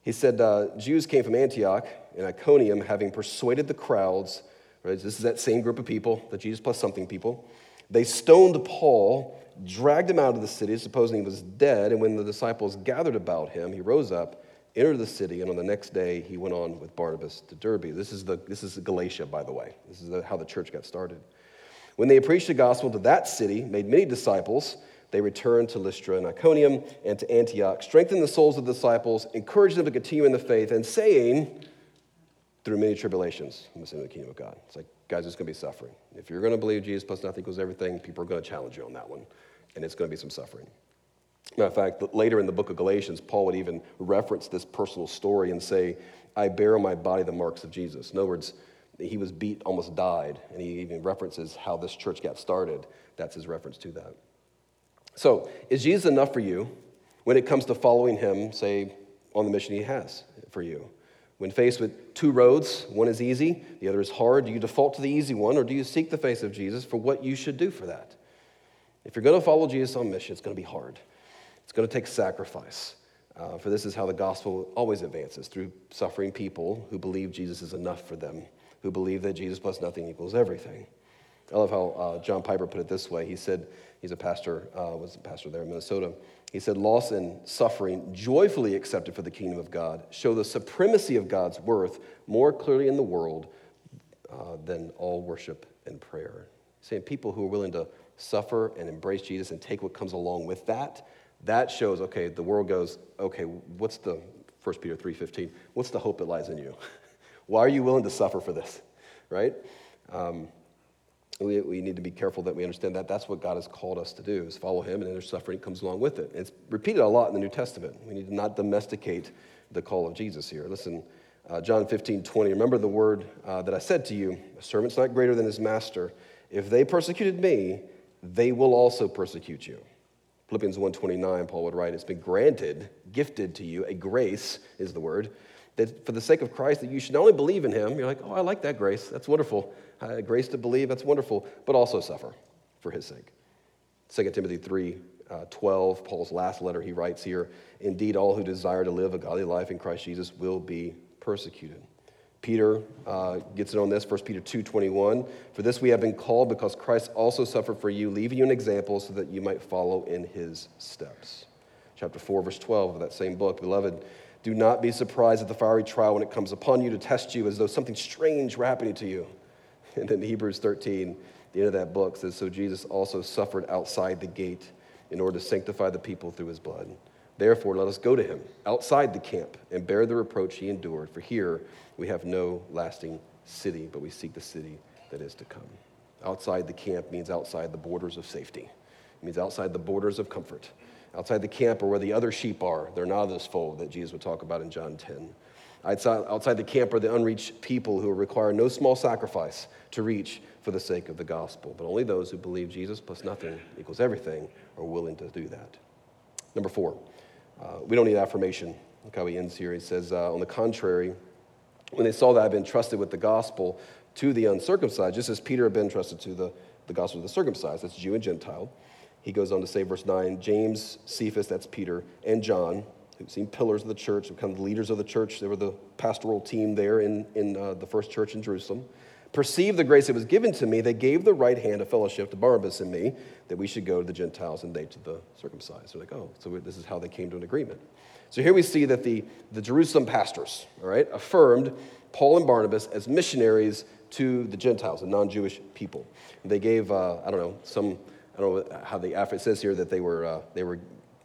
He said, uh, Jews came from Antioch and Iconium, having persuaded the crowds. Right? This is that same group of people, the Jesus plus something people. They stoned Paul dragged him out of the city, supposing he was dead. And when the disciples gathered about him, he rose up, entered the city, and on the next day he went on with Barnabas to Derbe. This is, the, this is Galatia, by the way. This is the, how the church got started. When they preached the gospel to that city, made many disciples, they returned to Lystra and Iconium and to Antioch, strengthened the souls of the disciples, encouraged them to continue in the faith, and saying, through many tribulations, I'm in the kingdom of God. It's like, guys, there's going to be suffering. If you're going to believe Jesus plus nothing equals everything, people are going to challenge you on that one and it's going to be some suffering. Matter of fact, later in the book of Galatians, Paul would even reference this personal story and say, I bear on my body the marks of Jesus. In other words, he was beat, almost died, and he even references how this church got started. That's his reference to that. So, is Jesus enough for you when it comes to following him, say, on the mission he has for you? When faced with two roads, one is easy, the other is hard, do you default to the easy one, or do you seek the face of Jesus for what you should do for that? If you're going to follow Jesus on mission, it's going to be hard. It's going to take sacrifice. Uh, for this is how the gospel always advances through suffering people who believe Jesus is enough for them, who believe that Jesus plus nothing equals everything. I love how uh, John Piper put it this way. He said, he's a pastor, uh, was a pastor there in Minnesota. He said, loss and suffering, joyfully accepted for the kingdom of God, show the supremacy of God's worth more clearly in the world uh, than all worship and prayer. Saying people who are willing to suffer and embrace Jesus and take what comes along with that, that shows, okay, the world goes, okay, what's the, 1 Peter 3.15, what's the hope that lies in you? [LAUGHS] Why are you willing to suffer for this, right? Um, we, we need to be careful that we understand that that's what God has called us to do, is follow him, and there's suffering comes along with it. It's repeated a lot in the New Testament. We need to not domesticate the call of Jesus here. Listen, uh, John 15, 20. Remember the word uh, that I said to you a servant's not greater than his master. If they persecuted me, they will also persecute you. Philippians 1:29, Paul would write, It's been granted, gifted to you, a grace is the word, that for the sake of Christ, that you should not only believe in him, you're like, oh, I like that grace, that's wonderful. Uh, grace to believe, that's wonderful, but also suffer for his sake. 2 Timothy 3 uh, 12, Paul's last letter, he writes here Indeed, all who desire to live a godly life in Christ Jesus will be persecuted. Peter uh, gets it on this, 1 Peter 2.21. For this we have been called because Christ also suffered for you, leaving you an example so that you might follow in his steps. Chapter 4, verse 12 of that same book. Beloved, do not be surprised at the fiery trial when it comes upon you to test you as though something strange were happening to you. [LAUGHS] And then Hebrews 13, the end of that book says, So Jesus also suffered outside the gate in order to sanctify the people through his blood. Therefore, let us go to him outside the camp and bear the reproach he endured. For here we have no lasting city, but we seek the city that is to come. Outside the camp means outside the borders of safety, it means outside the borders of comfort. Outside the camp are where the other sheep are. They're not this fold that Jesus would talk about in John 10. Outside, outside the camp are the unreached people who require no small sacrifice to reach for the sake of the gospel. But only those who believe Jesus plus nothing equals everything are willing to do that. Number four, uh, we don't need affirmation. Look how he ends here. He says, uh, On the contrary, when they saw that I've been trusted with the gospel to the uncircumcised, just as Peter had been trusted to the, the gospel of the circumcised, that's Jew and Gentile. He goes on to say, verse 9, James, Cephas, that's Peter, and John, who seemed pillars of the church, become the leaders of the church. They were the pastoral team there in, in uh, the first church in Jerusalem. Perceived the grace that was given to me, they gave the right hand of fellowship to Barnabas and me that we should go to the Gentiles and they to the circumcised. They're like, oh, so this is how they came to an agreement. So here we see that the, the Jerusalem pastors, all right, affirmed Paul and Barnabas as missionaries to the Gentiles, the non Jewish people. They gave, uh, I don't know, some, I don't know how the, it says here that they were, uh, they were,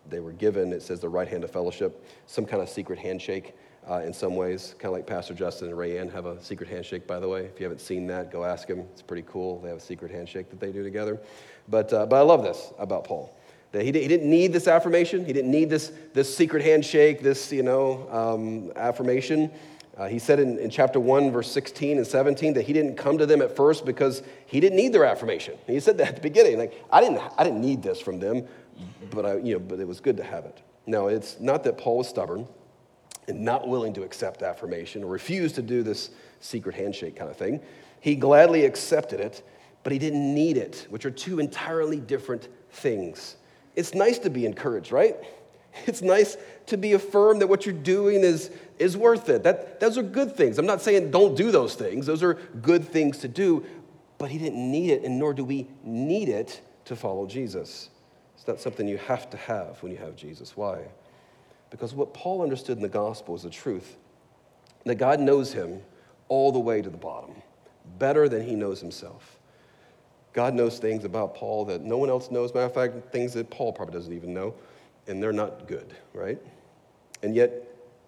they were given, it says the right hand of fellowship, some kind of secret handshake uh, in some ways, kind of like Pastor Justin and Rayanne have a secret handshake, by the way. If you haven't seen that, go ask him. It's pretty cool. They have a secret handshake that they do together. But, uh, but I love this about Paul. That he, he didn't need this affirmation. He didn't need this, this secret handshake, this, you know, um, affirmation. Uh, he said in, in chapter 1, verse 16 and 17, that he didn't come to them at first because he didn't need their affirmation. He said that at the beginning. Like, I didn't, I didn't need this from them, but, I, you know, but it was good to have it. Now, it's not that Paul was stubborn and not willing to accept affirmation or refused to do this secret handshake kind of thing. He gladly accepted it, but he didn't need it, which are two entirely different things. It's nice to be encouraged, right? [LAUGHS] It's nice to be affirmed that what you're doing is, is worth it. That, those are good things. I'm not saying don't do those things, those are good things to do, but he didn't need it, and nor do we need it to follow Jesus. It's not something you have to have when you have Jesus. Why? Because what Paul understood in the gospel is the truth that God knows him all the way to the bottom, better than he knows himself. God knows things about Paul that no one else knows. Matter of fact, things that Paul probably doesn't even know, and they're not good, right? And yet,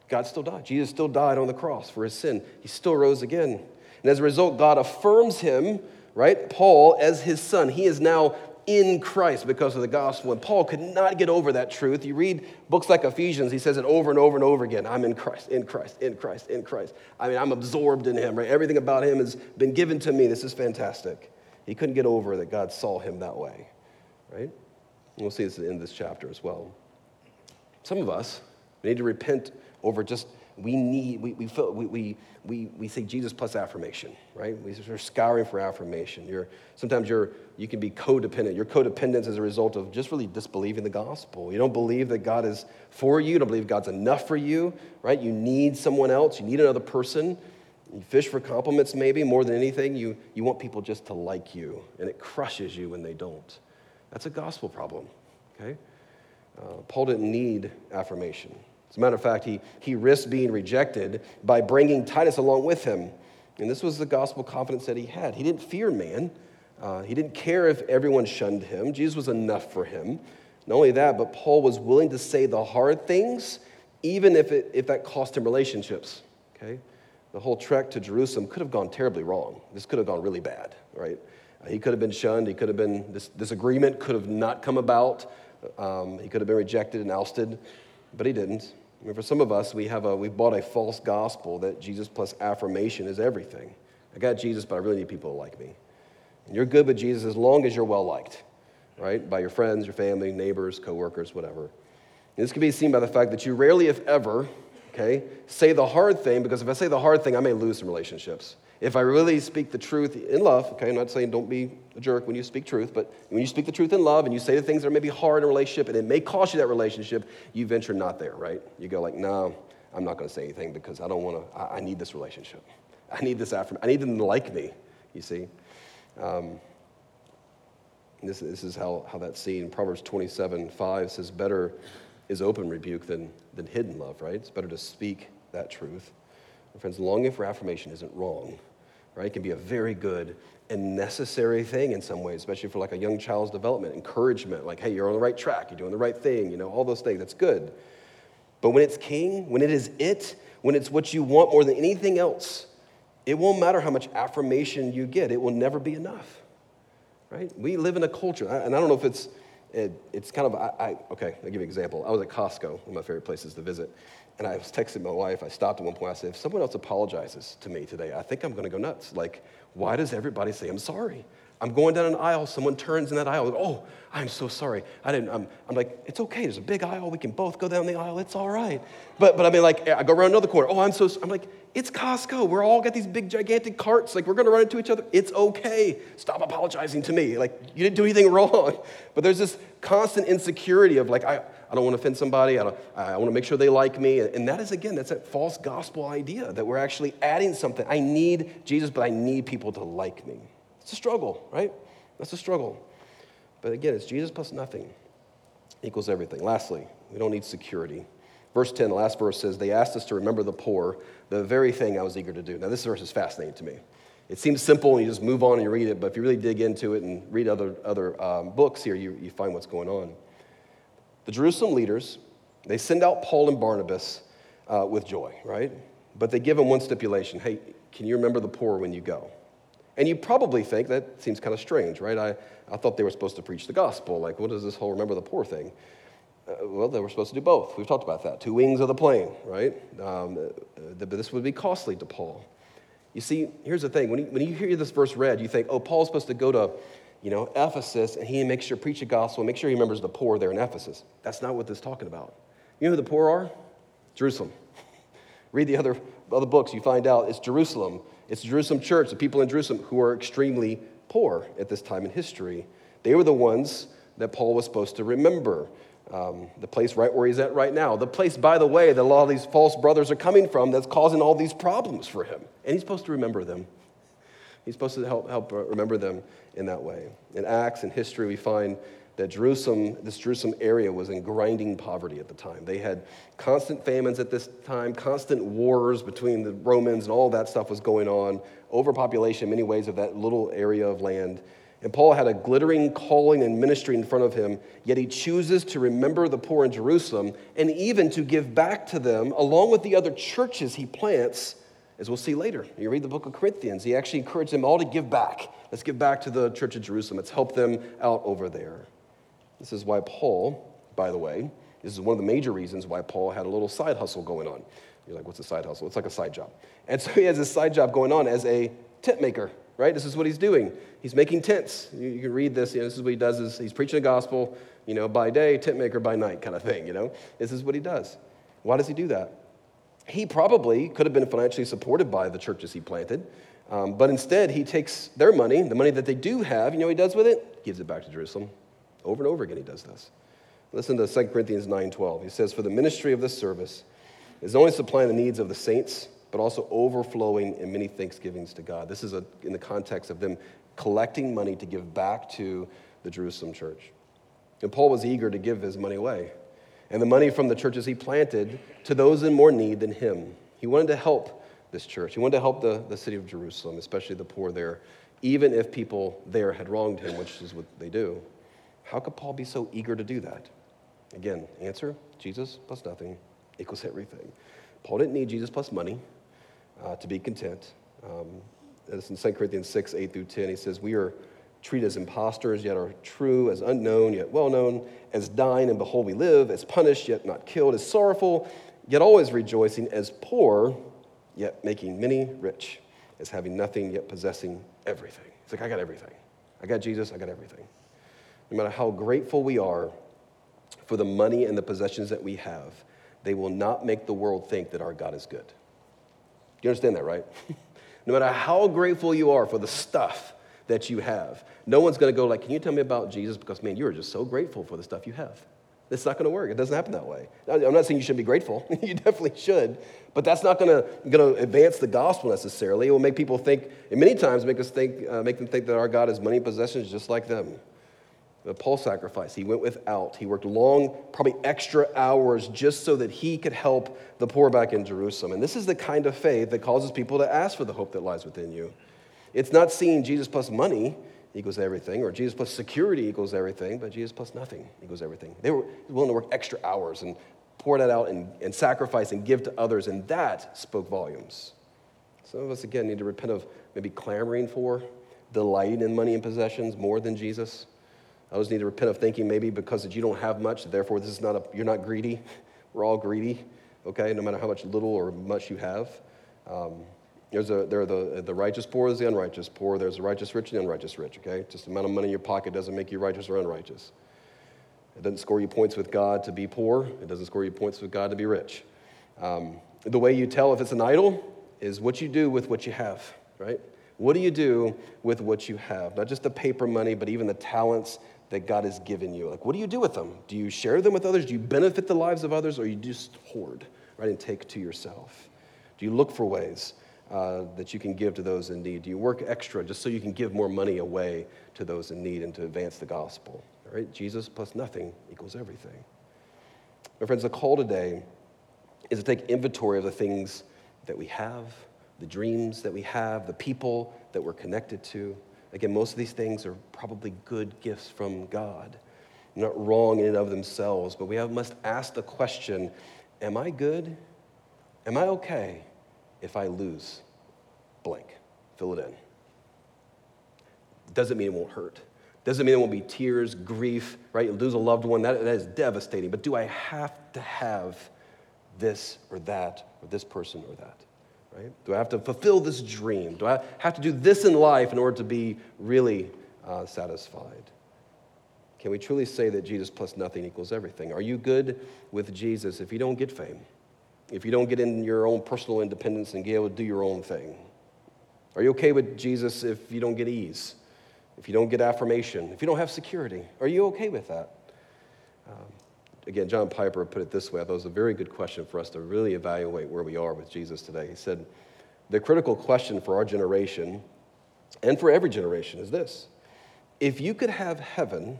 God still died. Jesus still died on the cross for his sin. He still rose again. And as a result, God affirms him, right, Paul, as his son. He is now in Christ because of the gospel. And Paul could not get over that truth. You read books like Ephesians, he says it over and over and over again I'm in Christ, in Christ, in Christ, in Christ. I mean, I'm absorbed in him, right? Everything about him has been given to me. This is fantastic. He couldn't get over that God saw him that way, right? And we'll see this in this chapter as well. Some of us need to repent over just we need, we, we, feel, we, we, we, we say Jesus plus affirmation, right? We're scouring for affirmation. You're, sometimes you're, you can be codependent. Your codependence is a result of just really disbelieving the gospel. You don't believe that God is for you. You don't believe God's enough for you, right? You need someone else. You need another person. You fish for compliments, maybe more than anything. You, you want people just to like you, and it crushes you when they don't. That's a gospel problem, okay? Uh, Paul didn't need affirmation. As a matter of fact, he, he risked being rejected by bringing Titus along with him. And this was the gospel confidence that he had. He didn't fear man, uh, he didn't care if everyone shunned him. Jesus was enough for him. Not only that, but Paul was willing to say the hard things, even if, it, if that cost him relationships. Okay? The whole trek to Jerusalem could have gone terribly wrong. This could have gone really bad, right? Uh, he could have been shunned. He could have been, this, this agreement could have not come about. Um, he could have been rejected and ousted, but he didn't. I mean, for some of us, we have a, we bought a false gospel that Jesus plus affirmation is everything. I got Jesus, but I really need people to like me. And you're good with Jesus as long as you're well liked, right? By your friends, your family, neighbors, coworkers, whatever. And this can be seen by the fact that you rarely, if ever, okay, say the hard thing, because if I say the hard thing, I may lose some relationships. If I really speak the truth in love, okay, I'm not saying don't be a jerk when you speak truth, but when you speak the truth in love and you say the things that are maybe hard in a relationship and it may cost you that relationship, you venture not there, right? You go like, no, I'm not going to say anything because I don't want to, I, I, need this relationship. I need this affirmation. I need them to like me, you see. Um, this, this is how, how that's seen. Proverbs 27, 5 says, better is open rebuke than, than hidden love, right? It's better to speak that truth. friends, longing for affirmation isn't wrong, right? It can be a very good and necessary thing in some ways, especially for like a young child's development, encouragement, like, hey, you're on the right track, you're doing the right thing, you know, all those things. That's good. But when it's king, when it is it, when it's what you want more than anything else, it won't matter how much affirmation you get, it will never be enough. Right? We live in a culture, and I don't know if it's it, it's kind of I, I, okay. I'll give you an example. I was at Costco, one of my favorite places to visit, and I was texting my wife. I stopped at one point. I said, "If someone else apologizes to me today, I think I'm going to go nuts. Like, why does everybody say I'm sorry? I'm going down an aisle. Someone turns in that aisle. Like, oh, I'm so sorry. I didn't. I'm, I'm like, it's okay. There's a big aisle. We can both go down the aisle. It's all right. But but I mean, like, I go around another corner. Oh, I'm so. I'm like, it's Costco. We're all got these big gigantic carts. Like, we're to run into each other. It's okay. Stop apologizing to me. Like, you didn't do anything [LAUGHS] wrong. But there's this constant insecurity of like, I, I don't want to offend somebody. I, don't, I want to make sure they like me. And that is, again, that's that false gospel idea that we're actually adding something. I need Jesus, but I need people to like me. It's a struggle, right? That's a struggle. But again, it's Jesus plus nothing equals everything. Lastly, we don't need security. Verse 10, the last verse says, They asked us to remember the poor, the very thing I was eager to do. Now, this verse is fascinating to me. It seems simple and you just move on and you read it, but if you really dig into it and read other, other um, books here, you, you find what's going on. The Jerusalem leaders, they send out Paul and Barnabas uh, with joy, right? But they give them one stipulation hey, can you remember the poor when you go? And you probably think that seems kind of strange, right? I, I thought they were supposed to preach the gospel. Like, what is this whole remember the poor thing? Uh, well, they were supposed to do both. We've talked about that. Two wings of the plane, right? Um, uh, but this would be costly to Paul. You see, here's the thing. When you, when you hear this verse read, you think, oh, Paul's supposed to go to, you know, Ephesus and he makes sure preach the gospel and make sure he remembers the poor there in Ephesus. That's not what this is talking about. You know who the poor are? Jerusalem. [LAUGHS] Read the other, other books, you find out it's Jerusalem. It's the Jerusalem church, the people in Jerusalem who are extremely poor at this time in history. They were the ones that Paul was supposed to remember. Um, the place right where he's at right now. The place, by the way, that a lot of these false brothers are coming from that's causing all these problems for him. And he's supposed to remember them. He's supposed to help, help uh, remember them in that way. In Acts and history, we find that Jerusalem, this Jerusalem area was in grinding poverty at the time. They had constant famines at this time, constant wars between the Romans, and all that stuff was going on, overpopulation in many ways of that little area of land. And Paul had a glittering calling and ministry in front of him, yet he chooses to remember the poor in Jerusalem and even to give back to them, along with the other churches he plants, as we'll see later. You read the book of Corinthians, he actually encouraged them all to give back. Let's give back to the church of Jerusalem. Let's help them out over there. This is why Paul, by the way, this is one of the major reasons why Paul had a little side hustle going on. You're like, what's a side hustle? It's like a side job. And so he has a side job going on as a tent maker right? This is what he's doing. He's making tents. You, you can read this. You know, this is what he does. Is he's preaching the gospel, you know, by day, tent maker by night, kind of thing. You know, this is what he does. Why does he do that? He probably could have been financially supported by the churches he planted, um, but instead he takes their money, the money that they do have. You know he does with it? Gives it back to Jerusalem. Over and over again, he does this. Listen to 2 Corinthians 9:12. He says, "For the ministry of this service is only supplying the needs of the saints." but also overflowing in many thanksgivings to God. This is a, in the context of them collecting money to give back to the Jerusalem church. And Paul was eager to give his money away, and the money from the churches he planted to those in more need than him. He wanted to help this church. He wanted to help the, the city of Jerusalem, especially the poor there, even if people there had wronged him, which is what they do. How could Paul be so eager to do that? Again, answer Jesus plus nothing equals everything. Paul didn't need Jesus plus money uh, to be content. Um, it's in 2 Corinthians 6, 8 through 10. He says, We are treated as impostors, yet are true, as unknown, yet well known, as dying, and behold, we live, as punished, yet not killed, as sorrowful, yet always rejoicing, as poor, yet making many rich, as having nothing, yet possessing everything. It's like, I got everything. I got Jesus, I got everything. No matter how grateful we are for the money and the possessions that we have, they will not make the world think that our God is good. You understand that, right? [LAUGHS] no matter how grateful you are for the stuff that you have, no one's going to go like, "Can you tell me about Jesus?" Because man, you are just so grateful for the stuff you have. It's not going to work. It doesn't happen that way. I'm not saying you shouldn't be grateful. [LAUGHS] you definitely should. But that's not going to, advance the gospel necessarily. It will make people think, and many times make us think, uh, make them think that our God has money and possessions just like them. The Paul sacrifice, he went without. He worked long, probably extra hours just so that he could help the poor back in Jerusalem. And this is the kind of faith that causes people to ask for the hope that lies within you. It's not seeing Jesus plus money equals everything, or Jesus plus security equals everything, but Jesus plus nothing equals everything. They were willing to work extra hours and pour that out and, and sacrifice and give to others, and that spoke volumes. Some of us, again, need to repent of maybe clamoring for, delighting in money and possessions more than Jesus. Others need to repent of thinking maybe because that you don't have much, therefore this is not a, you're not greedy. [LAUGHS] We're all greedy, okay, no matter how much little or much you have. Um, there's a, there are the, the righteous poor, there's the unrighteous poor, there's the righteous rich and the unrighteous rich, okay? Just the amount of money in your pocket doesn't make you righteous or unrighteous. It doesn't score you points with God to be poor, it doesn't score you points with God to be rich. Um, the way you tell if it's an idol is what you do with what you have, right? What do you do with what you have? Not just the paper money, but even the talents that God has given you. Like, what do you do with them? Do you share them with others? Do you benefit the lives of others, or you just hoard, right, and take to yourself? Do you look for ways uh, that you can give to those in need? Do you work extra just so you can give more money away to those in need and to advance the gospel? All right? Jesus plus nothing equals everything. My friends, the call today is to take inventory of the things that we have, the dreams that we have, the people that we're connected to. Again, most of these things are probably good gifts from God. Not wrong in and of themselves, but we have, must ask the question Am I good? Am I okay? if I lose blank? Fill it in. Doesn't mean it won't hurt. Doesn't mean there won't be tears, grief, right? You lose a loved one, that, that is devastating. But do I have to have this or that, or this person or that? Right? Do I have to fulfill this dream? Do I have to do this in life in order to be really uh, satisfied? Can we truly say that Jesus plus nothing equals everything? Are you good with Jesus if you don't get fame? if you don't get in your own personal independence and be able to do your own thing? Are you okay with Jesus if you don't get ease? If you don't get affirmation? If you don't have security? Are you okay with that? Um, again, John Piper put it this way. I thought it was a very good question for us to really evaluate where we are with Jesus today. He said, The critical question for our generation and for every generation is this If you could have heaven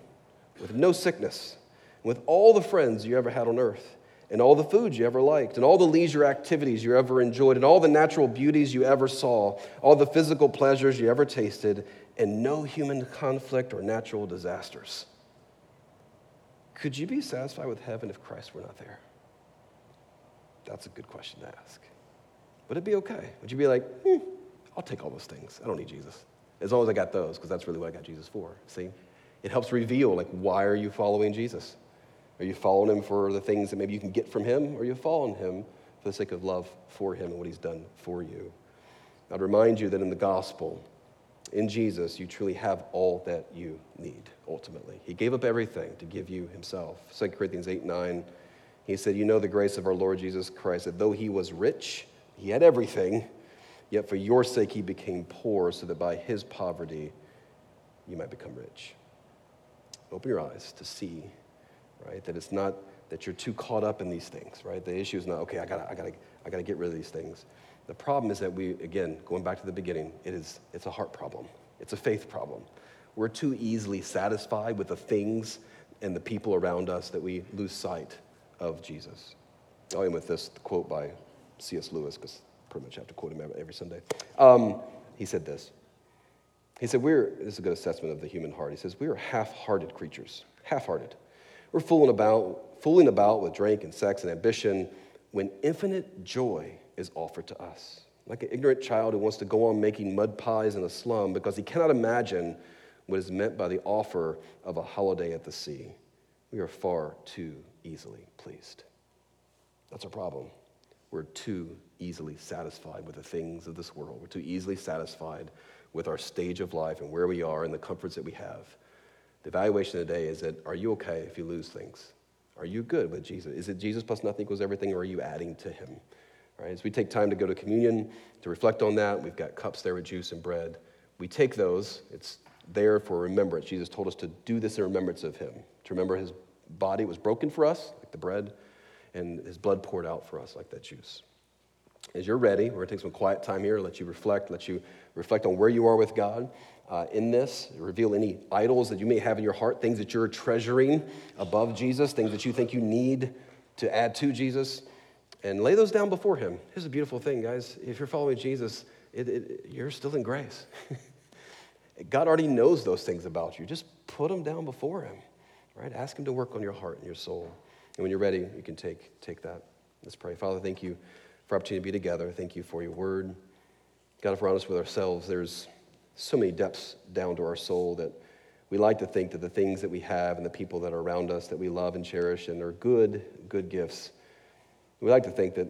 with no sickness, with all the friends you ever had on earth, and all the foods you ever liked, and all the leisure activities you ever enjoyed, and all the natural beauties you ever saw, all the physical pleasures you ever tasted, and no human conflict or natural disasters. Could you be satisfied with heaven if Christ were not there? That's a good question to ask. Would it be okay? Would you be like, hmm, I'll take all those things. I don't need Jesus. As long as I got those, because that's really what I got Jesus for. See? It helps reveal, like, why are you following Jesus? Are you following him for the things that maybe you can get from him? Or are you following him for the sake of love for him and what he's done for you? I'd remind you that in the gospel, in Jesus, you truly have all that you need, ultimately. He gave up everything to give you himself. 2 Corinthians 8 9, he said, You know the grace of our Lord Jesus Christ, that though he was rich, he had everything, yet for your sake he became poor, so that by his poverty you might become rich. Open your eyes to see right? That it's not that you're too caught up in these things, right? The issue is not, okay, I gotta, I gotta, I gotta get rid of these things. The problem is that we, again, going back to the beginning, it is, it's a heart problem. It's a faith problem. We're too easily satisfied with the things and the people around us that we lose sight of Jesus. I'll end with this quote by C.S. Lewis, because pretty much I have to quote him every Sunday. Um, he said this. He said, We're, this is a good assessment of the human heart. He says, We are half hearted creatures, half hearted. We're fooling about, fooling about with drink and sex and ambition when infinite joy is offered to us. Like an ignorant child who wants to go on making mud pies in a slum because he cannot imagine what is meant by the offer of a holiday at the sea. We are far too easily pleased. That's our problem. We're too easily satisfied with the things of this world. We're too easily satisfied with our stage of life and where we are and the comforts that we have. The evaluation today is that are you okay if you lose things? Are you good with Jesus? Is it Jesus plus nothing equals everything, or are you adding to him? Right? As we take time to go to communion, to reflect on that, we've got cups there with juice and bread. We take those, it's there for remembrance. Jesus told us to do this in remembrance of him, to remember his body was broken for us, like the bread, and his blood poured out for us, like that juice. As you're ready, we're going to take some quiet time here, let you reflect, let you reflect on where you are with God. Uh, in this, reveal any idols that you may have in your heart, things that you're treasuring above Jesus, things that you think you need to add to Jesus, and lay those down before Him. Here's a beautiful thing, guys. If you're following Jesus, it, it, you're still in grace. [LAUGHS] God already knows those things about you. Just put them down before Him, right? Ask Him to work on your heart and your soul. And when you're ready, you can take, take that. Let's pray. Father, thank you for opportunity to be together. Thank you for your word. God, if we're honest with ourselves, there's so many depths down to our soul that we like to think that the things that we have and the people that are around us that we love and cherish and are good, good gifts, we like to think that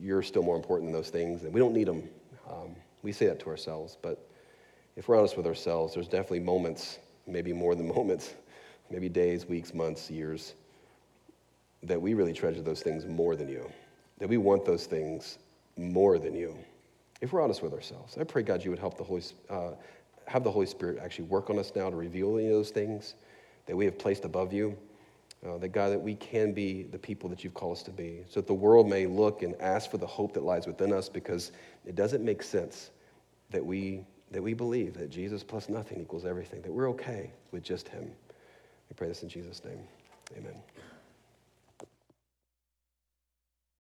you're still more important than those things and we don't need them. Um, we say that to ourselves, but if we're honest with ourselves, there's definitely moments, maybe more than [LAUGHS] moments, maybe days, weeks, months, years, that we really treasure those things more than you, that we want those things more than you. If we're honest with ourselves, I pray, God, you would help the Holy, uh, have the Holy Spirit actually work on us now to reveal any of those things that we have placed above you. Uh, that God, that we can be the people that you've called us to be, so that the world may look and ask for the hope that lies within us, because it doesn't make sense that we that we believe that Jesus plus nothing equals everything, that we're okay with just Him. We pray this in Jesus' name. Amen.